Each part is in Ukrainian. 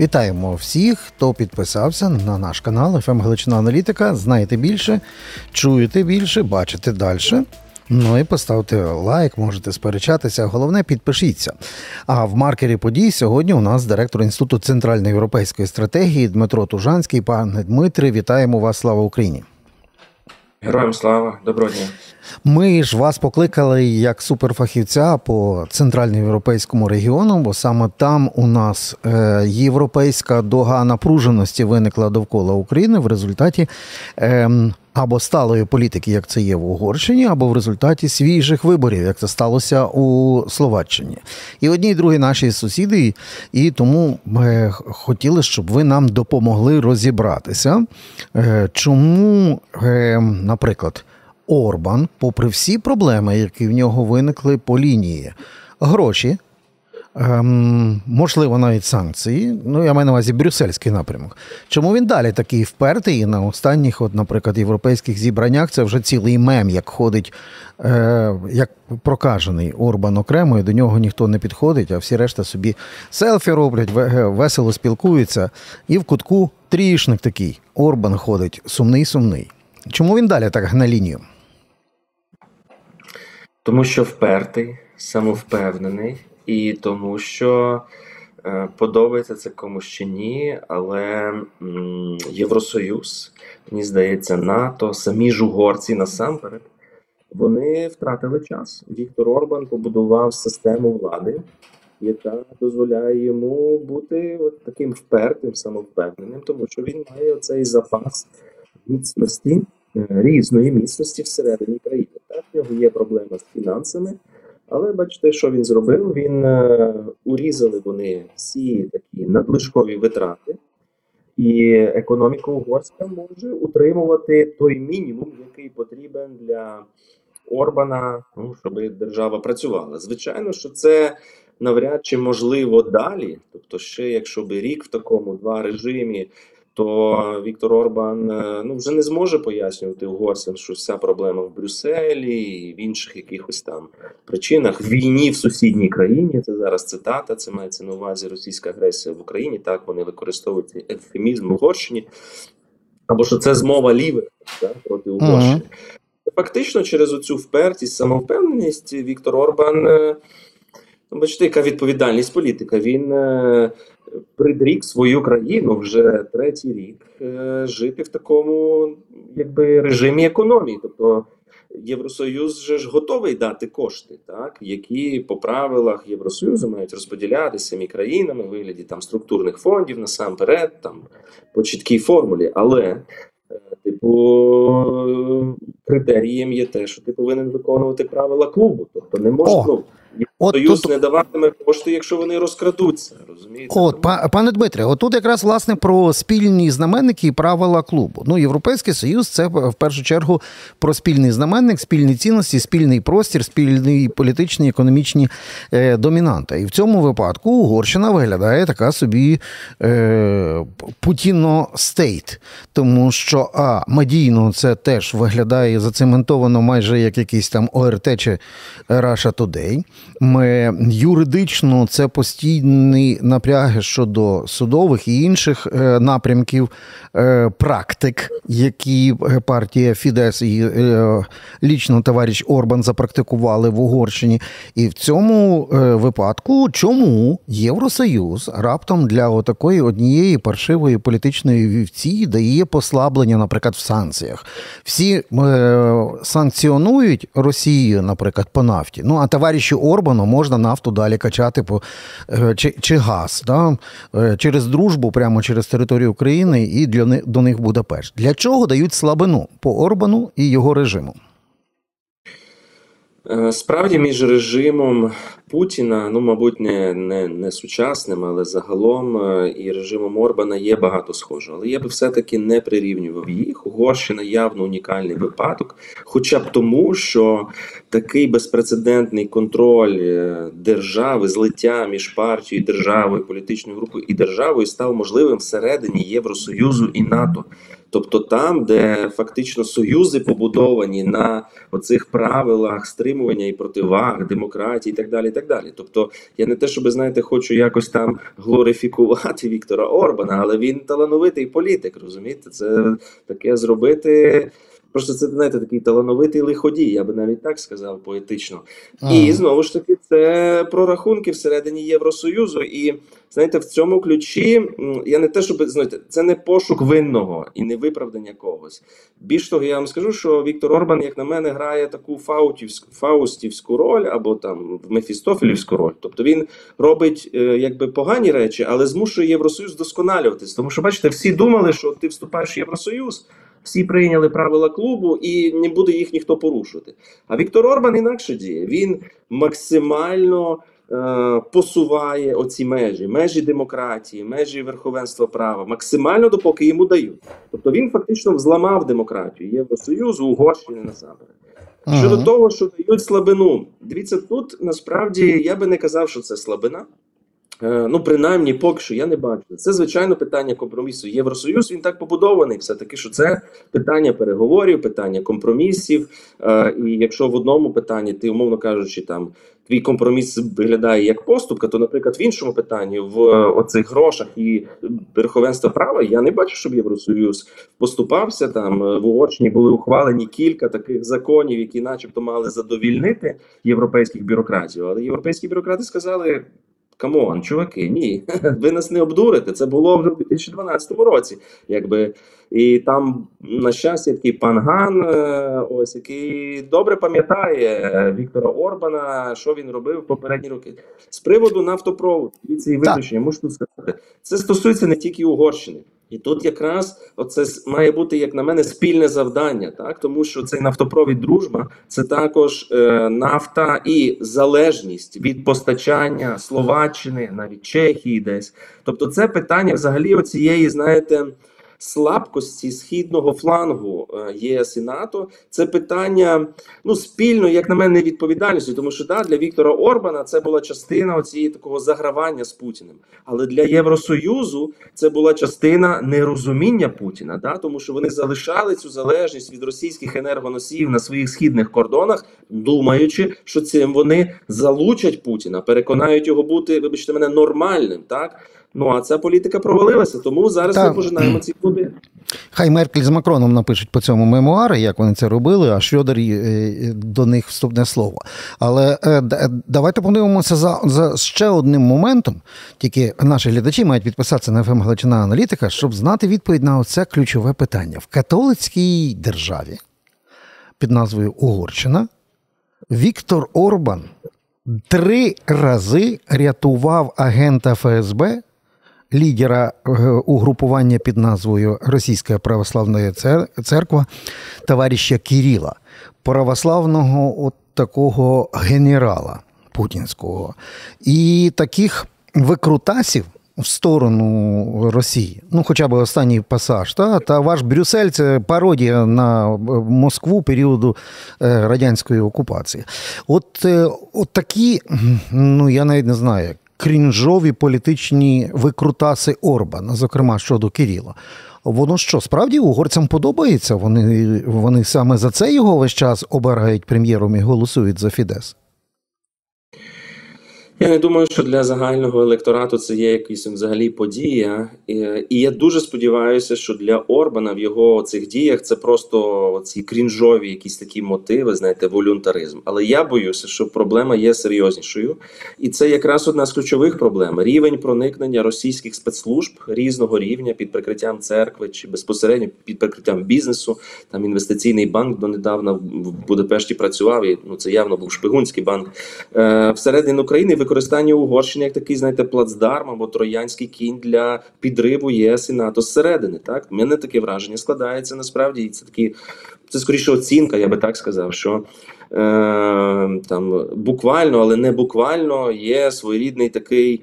Вітаємо всіх, хто підписався на наш канал «ФМ Галичина Аналітика. Знаєте більше, чуєте більше, бачите далі. Ну і поставте лайк, можете сперечатися. Головне, підпишіться. А в маркері подій сьогодні у нас директор Інституту центральноєвропейської стратегії Дмитро Тужанський. Пане Дмитре, вітаємо вас! Слава Україні! Героям слава, доброго дня. Ми ж вас покликали як суперфахівця по центральноєвропейському регіону, бо саме там у нас е, європейська дога напруженості виникла довкола України в результаті е, або сталої політики, як це є в Угорщині, або в результаті свіжих виборів, як це сталося у Словаччині. І одні і другі наші сусіди, і тому ми хотіли, щоб ви нам допомогли розібратися, е, чому, е, наприклад. Орбан, попри всі проблеми, які в нього виникли по лінії гроші, ем, можливо, навіть санкції. Ну, я маю на увазі брюссельський напрямок. Чому він далі такий впертий? І на останніх, от, наприклад, європейських зібраннях це вже цілий мем, як ходить, е, як прокажений Орбан окремо, і до нього ніхто не підходить, а всі решта собі селфі роблять, весело спілкуються. І в кутку трішник такий. Орбан ходить сумний-сумний. Чому він далі так гне лінію? Тому що впертий, самовпевнений, і тому що е, подобається це комусь чи ні, але Євросоюз, мені здається, НАТО, самі ж угорці насамперед, вони втратили час. Віктор Орбан побудував систему влади, яка дозволяє йому бути от таким впертим, самовпевненим, тому що він має оцей запас міцності. Е, різної міцності всередині країни. Так, в нього є проблема з фінансами, але бачите, що він зробив? Він е, урізали вони всі такі надлишкові витрати, і економіка угорська може утримувати той мінімум, який потрібен для Орбана, ну, щоб держава працювала. Звичайно, що це навряд чи можливо далі. Тобто, ще якщо би рік в такому два режимі то Віктор Орбан е, ну вже не зможе пояснювати угорцям, що вся проблема в Брюсселі і в інших якихось там причинах війні в сусідній країні. Це зараз цитата. Це мається на увазі російська агресія в Україні. Так вони використовують цей ефемізм в Угорщині, або що це змова лівих да, проти Угорщини. -huh. Фактично, через оцю впертість, самовпевненість Віктор Орбан. Ну, бачите, яка відповідальність політика. Він е, придрік свою країну вже третій рік е, жити в такому якби режимі економії. Тобто Євросоюз же ж готовий дати кошти, так які по правилах Євросоюзу мають розподілятися самі країнами в вигляді там структурних фондів насамперед, там по чіткій формулі. Але е, Типу, критерієм є те, що ти повинен виконувати правила клубу. Тобто не можна. Союз тут... не даватиме кошти, якщо вони розкрадуться. розумієте? От, пане Дмитре, отут якраз власне про спільні знаменники і правила клубу. Ну, Європейський Союз це в першу чергу про спільний знаменник, спільні цінності, спільний простір, спільні політичні економічні е, домінанти. І в цьому випадку Угорщина виглядає така собі е, Путіно-стейт, тому що а медійно це теж виглядає зацементовано майже як якийсь там ОРТ чи Russia Today. Ми юридично це постійні напряги щодо судових і інших е, напрямків е, практик, які е, партія Фідес і лічно товариш Орбан запрактикували в Угорщині. І в цьому випадку, чому Євросоюз раптом для такої однієї паршивої політичної вівці дає послаблення, наприклад, в санкціях? Всі санкціонують Росію, наприклад, по нафті. Ну а товариші Орбану можна нафту далі качати по е, чи чи газ да? Е, через дружбу, прямо через територію України, і для до них Будапешт. Для чого дають слабину по Орбану і його режиму? Е, справді між режимом Путіна, ну мабуть, не не, не сучасним, але загалом е, і режимом Орбана є багато схожого. Але я би все-таки не прирівнював їх. Угорщина явно унікальний випадок, хоча б тому, що такий безпрецедентний контроль е, держави, злиття між партією, державою, політичною групою і державою став можливим всередині Євросоюзу і НАТО. Тобто там, де фактично союзи побудовані на оцих правилах стримування і противаг, демократії і так далі. і так далі. Тобто, я не те, щоб знаєте, хочу якось там глорифікувати Віктора Орбана, але він талановитий політик, розумієте? Це таке зробити. Просто це знаєте, такий талановитий лиходій, я би навіть так сказав поетично. Ага. І знову ж таки, це прорахунки всередині Євросоюзу. І знаєте, в цьому ключі я не те, щоб знаєте, це не пошук винного і не виправдання когось. Більш того, я вам скажу, що Віктор Орбан, як на мене, грає таку фаутівську фаустівську роль або там Мефістофелівську роль. Тобто він робить е, якби погані речі, але змушує Євросоюз вдосконалюватись. Тому що, бачите, всі думали, що ти вступаєш в Євросоюз. Всі прийняли правила клубу і не буде їх ніхто порушувати. А Віктор Орбан інакше діє. Він максимально е, посуває оці межі, межі демократії, межі верховенства права, максимально допоки йому дають. Тобто він фактично взламав демократію Євросоюзу, Угорщини насамперед. Ага. Щодо того, що дають слабину, дивіться, тут насправді я би не казав, що це слабина. Е, Ну, принаймні, поки що я не бачу. Це звичайно питання компромісу. Євросоюз він так побудований, все таки, що це питання переговорів, питання компромісів. Е, І якщо в одному питанні ти, умовно кажучи, там твій компроміс виглядає як поступка, то, наприклад, в іншому питанні, в е, оцих грошах і верховенства права, я не бачу, щоб Євросоюз поступався. Там в Угорщині були ухвалені кілька таких законів, які, начебто, мали задовільнити європейських бюрократів. Але європейські бюрократи сказали. Come on, чуваки, ні, ви нас не обдурите. Це було вже в 2012 році. Якби і там, на щастя, такий пан Ган, е, ось який добре пам'ятає е, Віктора Орбана, що він робив попередні роки. З приводу нафтопроводу, цієї і виключення, можу тут сказати, це стосується не тільки Угорщини. І тут якраз оце має бути, як на мене, спільне завдання, так тому що цей нафтопровід дружба це також е, нафта і залежність від постачання Словаччини, навіть Чехії, десь. Тобто, це питання взагалі оцієї, знаєте. Слабкості східного флангу е, ЄС і НАТО це питання ну спільно, як на мене, відповідальності, тому що да, для Віктора Орбана це була частина цієї такого загравання з Путіним. Але для Євросоюзу це була частина нерозуміння Путіна, да, тому що вони залишали цю залежність від російських енергоносіїв на своїх східних кордонах, думаючи, що цим вони залучать Путіна, переконають його бути, вибачте мене, нормальним. Так ну а ця політика провалилася, тому зараз Так. ми пожинаємо ці плоди. Хай Меркель з Макроном напишуть по цьому мемуари, як вони це робили, а Шрёдер е, до них вступне слово. Але е, давайте подивимося за, за ще одним моментом. Тільки наші глядачі мають підписатися на ФМ Галичина Аналітика, щоб знати відповідь на оце ключове питання. В католицькій державі під назвою Угорщина Віктор Орбан три рази рятував агента ФСБ лідера е, угрупування під назвою Російська православна церква товариша Кіріла, православного от такого генерала путінського. І таких викрутасів в сторону Росії. Ну, хоча б останній пасаж. Та, та ваш Брюссель це пародія на е, Москву періоду е, радянської окупації. От, от такі, ну я навіть не знаю, крінжові політичні викрутаси Орбана, зокрема щодо Кирила. Воно що, справді угорцям подобається? Вони, вони саме за це його весь час обирають прем'єром і голосують за Фідес. Я не думаю, що для загального електорату це є якась взагалі подія. І, я дуже сподіваюся, що для Орбана в його цих діях це просто ці крінжові якісь такі мотиви, знаєте, волюнтаризм. Але я боюся, що проблема є серйознішою, і це якраз одна з ключових проблем: рівень проникнення російських спецслужб різного рівня під прикриттям церкви чи безпосередньо під прикриттям бізнесу. Там інвестиційний банк донедавна в Будапешті працював. І ну це явно був шпигунський банк. Е, всередині України використання Угорщини як такий, знаєте, плацдарм або троянський кінь для підриву ЄС і НАТО зсередини. Так, в мене таке враження складається насправді, і це такі, це скоріше оцінка, я би так сказав, що е, там буквально, але не буквально є своєрідний такий.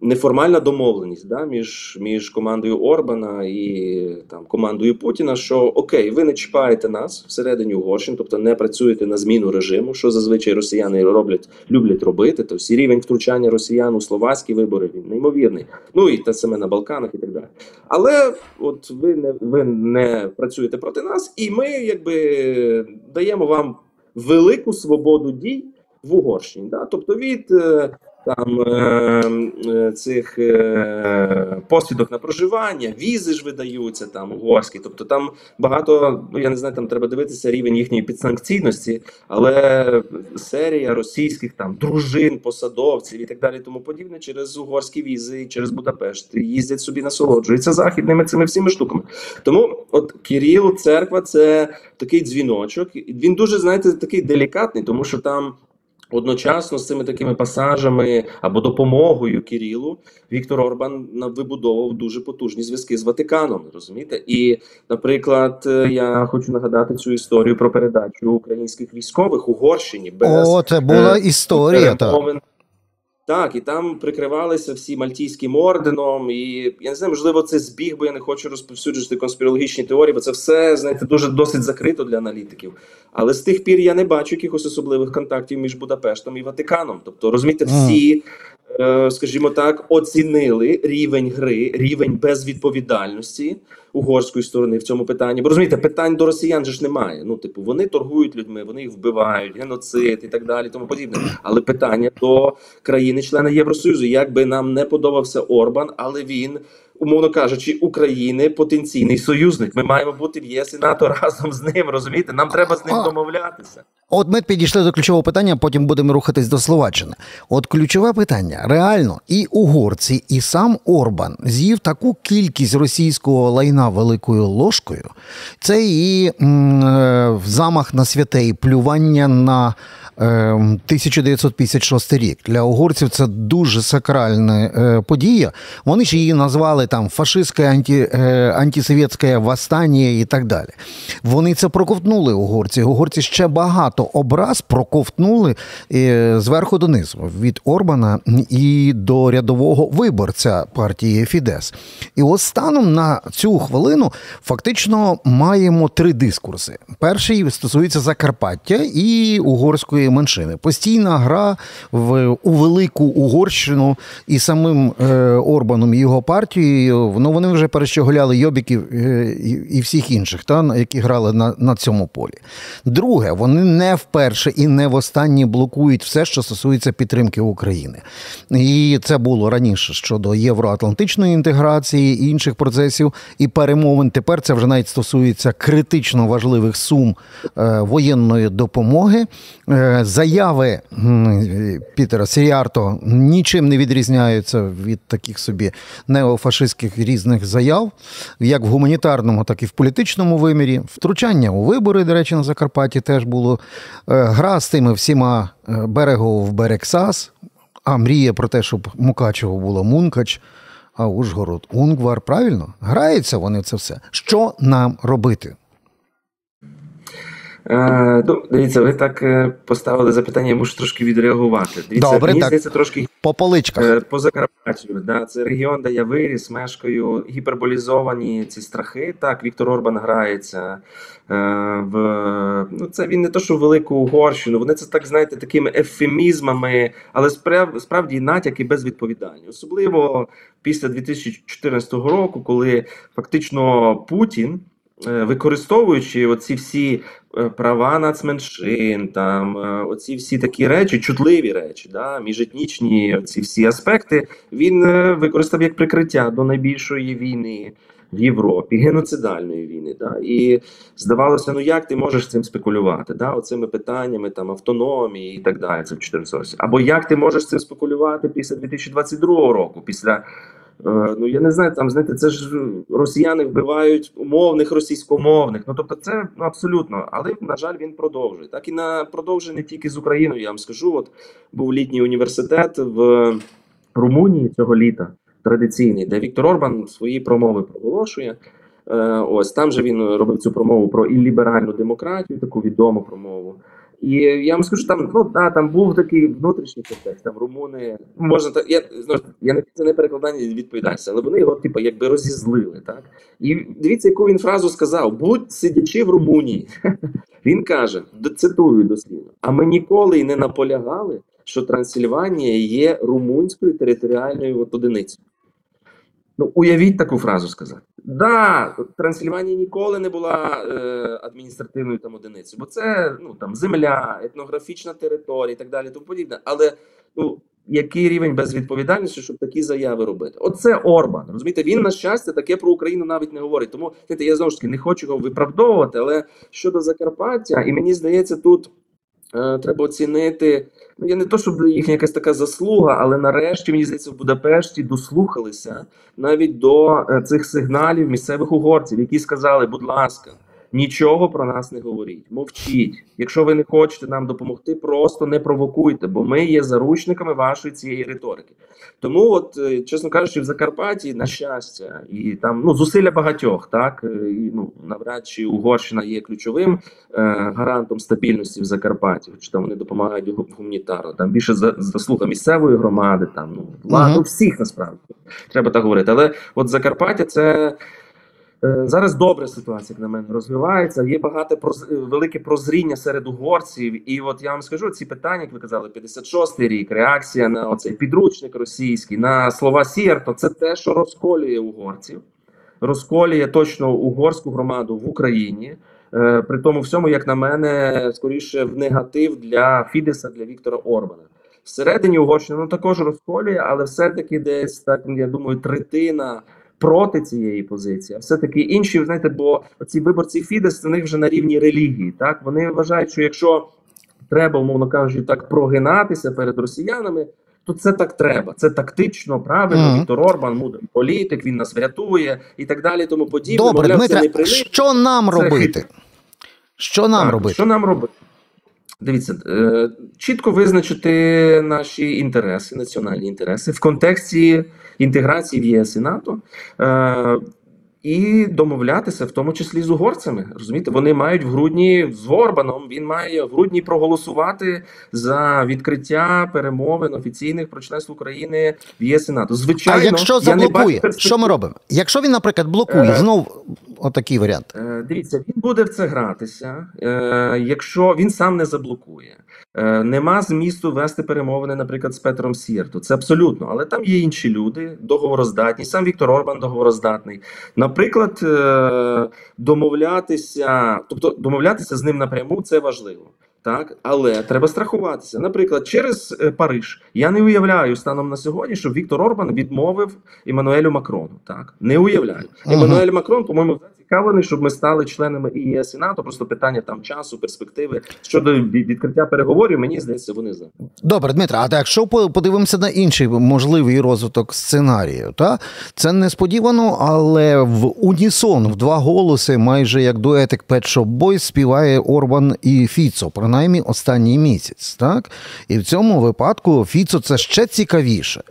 Неформальна домовленість да, між, між командою Орбана і там командою Путіна, що окей, ви не чіпаєте нас всередині Угорщини, тобто не працюєте на зміну режиму, що зазвичай росіяни роблять, люблять робити. Тобто і рівень втручання росіян у словацькі вибори він неймовірний. Ну і те саме на Балканах і так далі. Але от ви не ви не працюєте проти нас, і ми якби даємо вам велику свободу дій в Угорщині. Да? Тобто від е, там е, е, цих е, посвідок на проживання, візи ж видаються там угорські. Тобто там багато, ну я не знаю, там треба дивитися рівень їхньої підсанкційності, але серія російських там дружин, посадовців і так далі, тому подібне, через угорські візи, через Будапешт їздять собі, насолоджуються західними цими всіми штуками. Тому, от Кирил, церква, це такий дзвіночок. Він дуже знаєте такий делікатний, тому що там. Одночасно з цими такими пасажами або допомогою Кирилу Віктор Орбан вибудовував дуже потужні зв'язки з Ватиканом. Розумієте? І, наприклад, е, я хочу нагадати цю історію про передачу українських військових Угорщині без О, це була е, історія. так. Так, і там прикривалися всі мальтійським орденом, і я не знаю, можливо, це збіг, бо я не хочу розповсюджувати конспірологічні теорії, бо це все знаєте дуже досить закрито для аналітиків. Але з тих пір я не бачу якихось особливих контактів між Будапештом і Ватиканом. Тобто, розумієте, всі, скажімо так, оцінили рівень гри, рівень безвідповідальності угорської сторони в цьому питанні. Бо розумієте, питань до росіян же ж немає. Ну, типу, вони торгують людьми, вони їх вбивають, геноцид і так далі, тому подібне. Але питання до країни-члена Євросоюзу, як би нам не подобався Орбан, але він. Умовно кажучи, України потенційний союзник. Ми маємо бути в ЄС і НАТО разом з ним. Розумієте? Нам треба з ним домовлятися. От ми підійшли до ключового питання, потім будемо рухатись до Словаччини. От ключове питання: реально, і угорці, і сам Орбан з'їв таку кількість російського лайна великою ложкою. Це і м, е, замах на святе, і плювання на 1956 рік. Для угорців це дуже сакральна е, подія. Вони ж її назвали там фашистське анті, е, антисовєтське восстання і так далі. Вони це проковтнули угорці. Угорці ще багато образ проковтнули е, зверху донизу від Орбана і до рядового виборця партії Фідес. І ось станом на цю хвилину фактично маємо три дискурси. Перший стосується Закарпаття і угорської меншини. Постійна гра в у велику Угорщину і самим е, Орбаном і його партією. Ну вони вже перещеголяли Йобіків е, і всіх інших, та які грали на, на цьому полі. Друге, вони не вперше і не востаннє блокують все, що стосується підтримки України. І це було раніше щодо євроатлантичної інтеграції і інших процесів і перемовин. Тепер це вже навіть стосується критично важливих сум е, воєнної допомоги. Е, заяви Пітера Сіріарто нічим не відрізняються від таких собі неофашистських різних заяв, як в гуманітарному, так і в політичному вимірі. Втручання у вибори, до речі, на Закарпатті теж було. Е, Гра з тими всіма е, берегов в берег САС, а мріє про те, щоб Мукачево було Мункач, а Ужгород Унгвар. Правильно? Граються вони це все. Що нам робити? Е, ну, дивіться, ви так е, поставили запитання, я мушу трошки відреагувати. Дивіться, Добре, мені так. здається, трошки По поличках. Е, По Закарпаттю, да, це регіон, де я виріс, мешкаю, гіперболізовані ці страхи. Так, Віктор Орбан грається е, в ну це він не то, що в велику Угорщину. Вони це так знаєте, такими ефемізмами, але справ, справді натяки безвідповідальні. Особливо після 2014 року, коли фактично Путін. Е, Використовуючи оці всі е, права нацменшин, там е, оці всі такі речі, чутливі речі, да, міжетнічні ці всі аспекти, він використав як прикриття до найбільшої війни в Європі, геноцидальної війни. Да, і здавалося, ну як ти можеш цим спекулювати? Да, оцими питаннями там автономії і так далі. Це в 14 році. Або як ти можеш цим спекулювати після 2022 року, після Ну я не знаю, там знаєте, це ж росіяни вбивають умовних російськомовних. Ну тобто, це ну, абсолютно. Але на жаль, він продовжує. Так і на продовжує не тільки з Україною. Я вам скажу. От був літній університет в Румунії цього літа, традиційний, де Віктор Орбан свої промови проголошує. Е, Ось там же він робив цю промову про ілліберальну демократію, таку відому промову. І я вам скажу, там ну да, там був такий внутрішній контекст, там румуни можна так. Я знову я не це не перекладання відповідальності, але вони його типу, якби розізлили. Так і дивіться, яку він фразу сказав: будь сидячи в Румунії. Він каже: цитую дослівно, а ми ніколи й не наполягали, що Трансильванія є румунською територіальною одиницею. Ну, уявіть таку фразу сказати. Да, Трансильванія ніколи не була е, адміністративною там одиницею, бо це ну там земля, етнографічна територія і так далі, тому подібне. Але ну який рівень безвідповідальності, щоб такі заяви робити? Оце Орбан. Розумієте, він на щастя таке про Україну навіть не говорить. Тому знаєте, я знову ж таки не хочу його виправдовувати, але щодо Закарпаття, і мені здається, тут треба оцінити. Ну, я не то, щоб їхня якась така заслуга, але нарешті мені здається, в Будапешті дослухалися навіть до е, цих сигналів місцевих угорців, які сказали, будь ласка. Нічого про нас не говоріть, мовчіть. Якщо ви не хочете нам допомогти, просто не провокуйте, бо ми є заручниками вашої цієї риторики. Тому, от е, чесно кажучи, в Закарпатті, на щастя, і там ну зусилля багатьох, так е, і ну навряд чи Угорщина є ключовим е, гарантом стабільності в Закарпатті, хоч там вони допомагають гуманітарно. Там більше за заслуга місцевої громади, там ну владу uh -huh. всіх насправді треба так говорити. Але от Закарпаття це. Е, зараз добра ситуація, як на мене, розвивається. Є багато проз... велике прозріння серед угорців. І от я вам скажу ці питання, як ви казали, 56-й рік, реакція на оцей підручник російський, на слова Сірто, це те, що розколює угорців, розколює точно угорську громаду в Україні. Е, при тому всьому, як на мене, скоріше в негатив для Фідеса, для Віктора Орбана. Всередині Угорщини ну, також розколює, але все-таки десь так, я думаю, третина проти цієї позиції, а все таки інші, знаєте, бо ці виборці Фідес у них вже на рівні релігії. Так вони вважають, що якщо треба, умовно кажучи, так прогинатися перед росіянами. То це так треба, це тактично, правильно. Mm -hmm. Віктор Орбан мудрий політик, він нас врятує і так далі. Тому подібне. Добре, Мовляв, Дмитре, це не що нам це робити? Хит. Що нам так, робити? Що нам робити? Дивіться, е, чітко визначити наші інтереси, національні інтереси в контексті інтеграції в ЄС і НАТО. Е, і домовлятися, в тому числі з угорцями. Розумієте, вони мають в грудні з Орбаном. Він має в грудні проголосувати за відкриття перемовин офіційних про членство України в ЄС і НАТО. Звичайно, а якщо заблокує, що ми робимо? Якщо він, наприклад, блокує е, знов отакий варіант. Е, дивіться, він буде в це гратися, е, якщо він сам не заблокує. Е, нема змісту вести перемовини, наприклад, з Петром Сірту. Це абсолютно, але там є інші люди, договороздатні. Сам Віктор Орбан договороздатний. Наприклад, домовлятися, тобто домовлятися з ним напряму, це важливо. Так, але треба страхуватися. Наприклад, через е, Париж я не уявляю станом на сьогодні, що Віктор Орбан відмовив Іммануелю Макрону. Так не уявляю. Іммануель Макрон, по-моєму, зацікавлений, щоб ми стали членами і ЄС і НАТО. Просто питання там часу, перспективи щодо відкриття переговорів. Мені здається, вони за добре, Дмитро. А так, якщо подивимося на інший можливий розвиток сценарію, та це несподівано, але в унісон в два голоси, майже як дуетик Pet Shop Boys співає Орбан і Фіцо, принаймні останній місяць. Так і в цьому випадку Фіцо це ще цікавіше.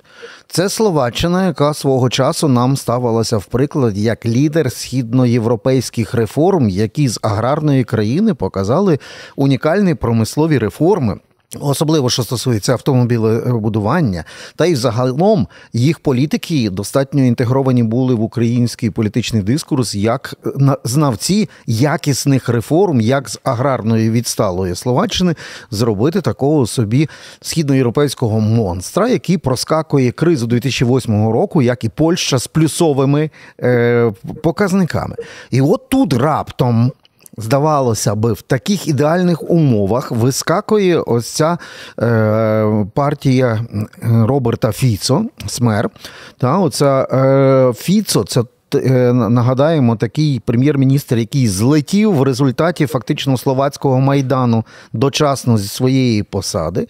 Це Словаччина, яка свого часу нам ставилася в приклад як лідер східноєвропейських реформ, які з аграрної країни показали унікальні промислові реформи. Особливо, що стосується автомобілебудування, та й загалом їх політики достатньо інтегровані були в український політичний дискурс як знавці якісних реформ, як з аграрної відсталої словаччини зробити такого собі східноєвропейського монстра, який проскакує кризу 2008 року, як і Польща з плюсовими е, показниками. І от тут раптом здавалося би, в таких ідеальних умовах вискакує ось ця е, партія Роберта Фіцо, Смер. Та, оця, е, Фіцо це. Е, нагадаємо, такий прем'єр-міністр, який злетів в результаті фактично словацького майдану дочасно зі своєї посади,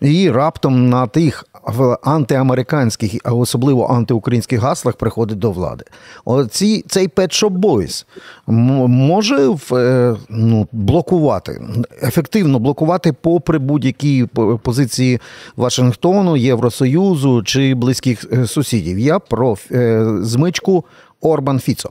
і раптом на тих в антиамериканських, а особливо антиукраїнських гаслах приходить до влади. Оці, цей Pet Shop Boys може е, ну, блокувати, ефективно блокувати попри будь-які позиції Вашингтону, Євросоюзу чи близьких е, сусідів. Я про е, змичку Орбан Фіцо.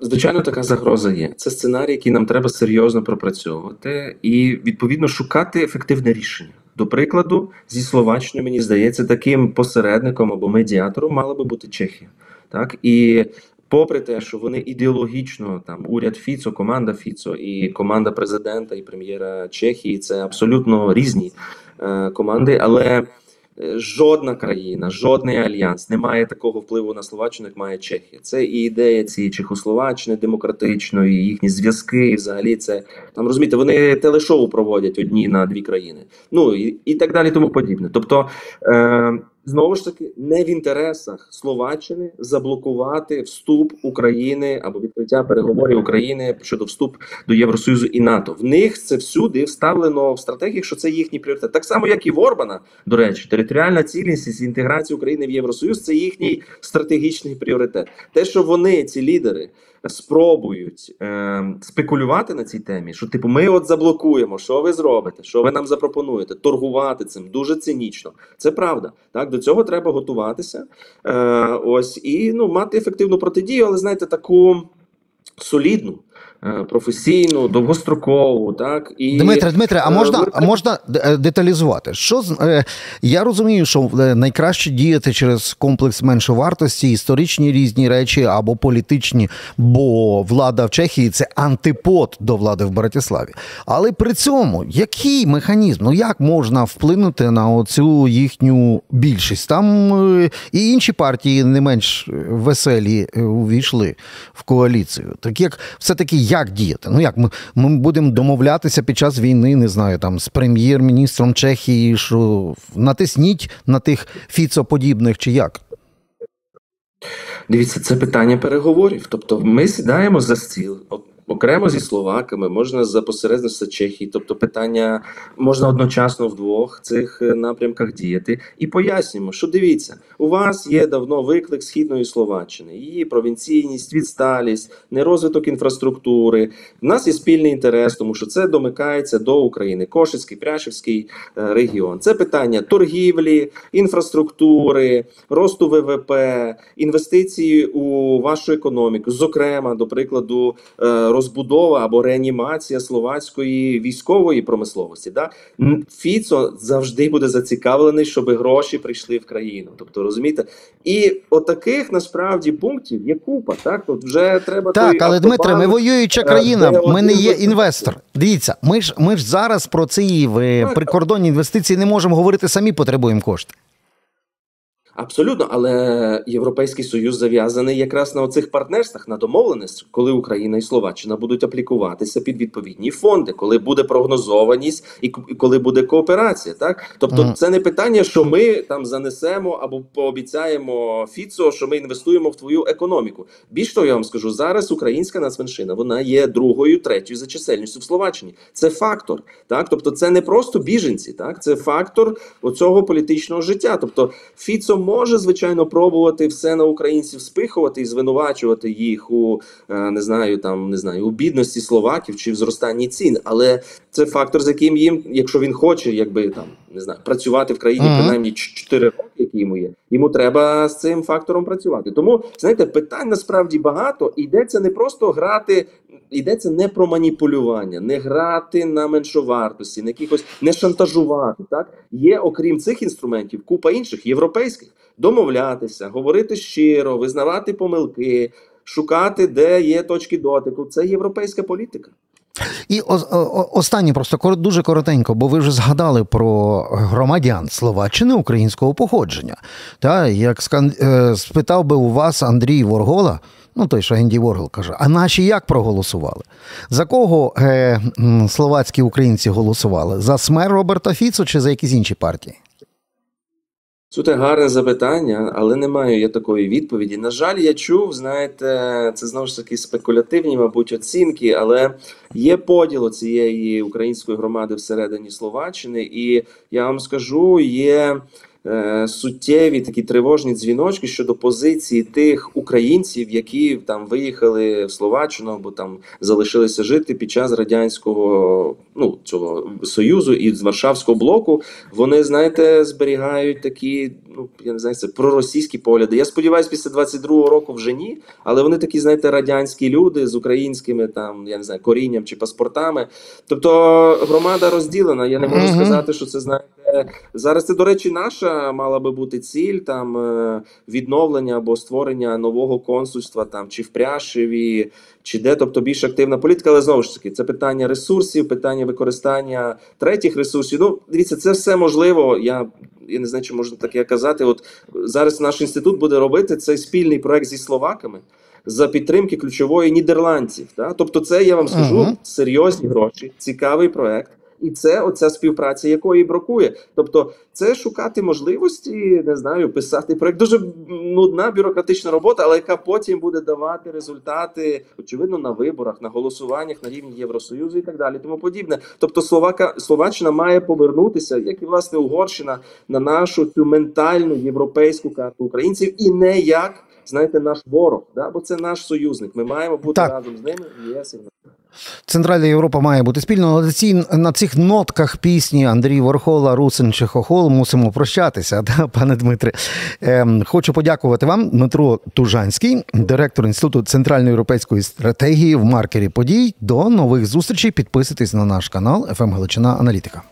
Звичайно, така загроза є. Це сценарій, який нам треба серйозно пропрацьовувати і відповідно шукати ефективне рішення. До прикладу, зі Словаччиною, мені здається, таким посередником або медіатором мала би бути Чехія. Так і попри те, що вони ідеологічно там уряд Фіцо, команда Фіцо і команда президента і прем'єра Чехії це абсолютно різні е, команди, але. Е, Жодна країна, жодний альянс не має такого впливу на Словаччину, як має Чехія. Це і ідея цієї Чехословаччини демократичної, їхні зв'язки, і взагалі це там розумієте, вони телешоу проводять одні на дві країни. Ну і, і так далі, тому подібне. Тобто, е, знову ж таки, не в інтересах Словаччини заблокувати вступ України або відкриття переговорів України щодо вступ до Євросоюзу і НАТО. В них це всюди вставлено в стратегіях, що це їхній пріоритет. Так само, як і в Орбана, до речі, територіальна цілісність інтеграція України в Євросоюз це їхній стратегічний пріоритет. Те, що вони, ці лідери, спробують е, спекулювати на цій темі, що типу, ми от заблокуємо, що ви зробите, що ви нам запропонуєте, торгувати цим дуже цинічно. Це правда. Так до цього треба готуватися. Е, ось і ну мати ефективну протидію, але знаєте, таку солідну. Е, Професійну, довгострокову, так і Дмитре, Дмитре, а е, можна, а можна е, деталізувати? Що я розумію, що найкраще діяти через комплекс меншовартості, історичні різні речі або політичні, бо влада в Чехії це антипод до влади в Братиславі. Але при цьому який механізм? Ну як можна вплинути на оцю їхню більшість? Там і інші партії не менш веселі увійшли в коаліцію. Так як все-таки як діяти? Ну як ми, ми будемо домовлятися під час війни, не знаю, там з прем'єр-міністром Чехії, що натисніть на тих фіцоподібних чи як? Дивіться, це питання переговорів. Тобто, ми сідаємо за стіл окремо зі словаками, можна за посередництва Чехії. Тобто, питання можна одночасно в двох цих е, напрямках діяти і пояснюємо, що дивіться, у вас є давно виклик східної Словаччини, її провінційність, відсталість, нерозвиток інфраструктури. У нас є спільний інтерес, тому що це домикається до України. Кошицький, Пряшівський е, регіон. Це питання торгівлі, інфраструктури, росту ВВП, інвестиції у вашу економіку. Зокрема, до прикладу, е, розбудова або реанімація словацької військової промисловості. Да? Фіцо завжди буде зацікавлений, щоб гроші прийшли в країну. Тобто, розумієте, і отаких насправді пунктів є купа. Так, тут вже треба Так, той але Дмитре, ми автобан, воююча країна, ми не є інвестор. Дивіться, ми ж ми ж зараз про ці е, прикордонні інвестиції не можемо говорити, самі потребуємо кошти. Абсолютно, але Європейський Союз зав'язаний якраз на оцих партнерствах, на домовленостях, коли Україна і Словаччина будуть аплікуватися під відповідні фонди, коли буде прогнозованість і коли буде кооперація. Так, тобто, це не питання, що ми там занесемо або пообіцяємо Фіцо, що ми інвестуємо в твою економіку. Більш того, я вам скажу, зараз українська нацменшина вона є другою, третьою за чисельністю в Словаччині. Це фактор, так тобто, це не просто біженці, так це фактор оцього політичного життя. Тобто, Фіцо може звичайно пробувати все на українців спихувати і звинувачувати їх у е, не знаю, там не знаю, у бідності словаків чи в зростанні цін. Але це фактор, з яким їм, якщо він хоче, якби там не знаю, працювати в країні Мгм. принаймні 4 роки, які йому є. Йому треба з цим фактором працювати. Тому знаєте, питань насправді багато. І йдеться не просто грати. Йдеться не про маніпулювання, не грати на меншовартості, на якихось не шантажувати. Так є, окрім цих інструментів, купа інших європейських домовлятися, говорити щиро, визнавати помилки, шукати, де є точки дотику. Це європейська політика. І останнє просто дуже коротенько, бо ви вже згадали про громадян Словаччини українського походження. Та як скан... е, спитав би у вас Андрій Воргола, ну той, що Енді Воргол каже, а наші як проголосували? За кого е, словацькі українці голосували? За смер Роберта Фіцо чи за якісь інші партії? Це гарне запитання, але не маю я такої відповіді. На жаль, я чув, знаєте, це знову ж таки спекулятивні, мабуть, оцінки, але є поділ цієї української громади всередині Словаччини, і я вам скажу, є е, суттєві такі тривожні дзвіночки щодо позиції тих українців, які там виїхали в Словаччину або там залишилися жити під час радянського ну цього союзу і з Варшавського блоку. Вони знаєте зберігають такі, ну я не знаю, це проросійські погляди. Я сподіваюся, після 22-го року вже ні, але вони такі, знаєте, радянські люди з українськими там, я не знаю, корінням чи паспортами. Тобто громада розділена. Я не можу Мгм. сказати, що це знаєте. Зараз це, до речі, наша мала би бути ціль там е, відновлення або створення нового консульства там чи в Пряшеві, чи де, тобто більш активна політика. Але знову ж таки, це питання ресурсів, питання використання третіх ресурсів. Ну, дивіться, це все можливо. Я, я не знаю, чи можна таке казати. От зараз наш інститут буде робити цей спільний проект зі словаками. За підтримки ключової нідерландців, та тобто, це я вам скажу Мгм. серйозні гроші, цікавий проект, і це оця співпраця, якої бракує. Тобто, це шукати можливості, не знаю, писати проект. Дуже нудна бюрократична робота, але яка потім буде давати результати, очевидно, на виборах, на голосуваннях на рівні Євросоюзу і так далі. Тому подібне. Тобто, Словака Словаччина має повернутися, як і власне Угорщина, на нашу цю ментальну європейську карту українців, і не як. Знаєте, наш ворог, да? бо це наш союзник. Ми маємо бути Так. разом з ними в ЄС і. Центральна Європа має бути спільно. На, ці, на цих нотках пісні Андрій Ворхола, Русин чи Хохол мусимо прощатися, да, пане Дмитре. Ем, хочу подякувати вам, Дмитро Тужанський, директор Інституту центральноєвропейської стратегії в маркері подій. До нових зустрічей. Підписуйтесь на наш канал «ФМ Галичина Аналітика.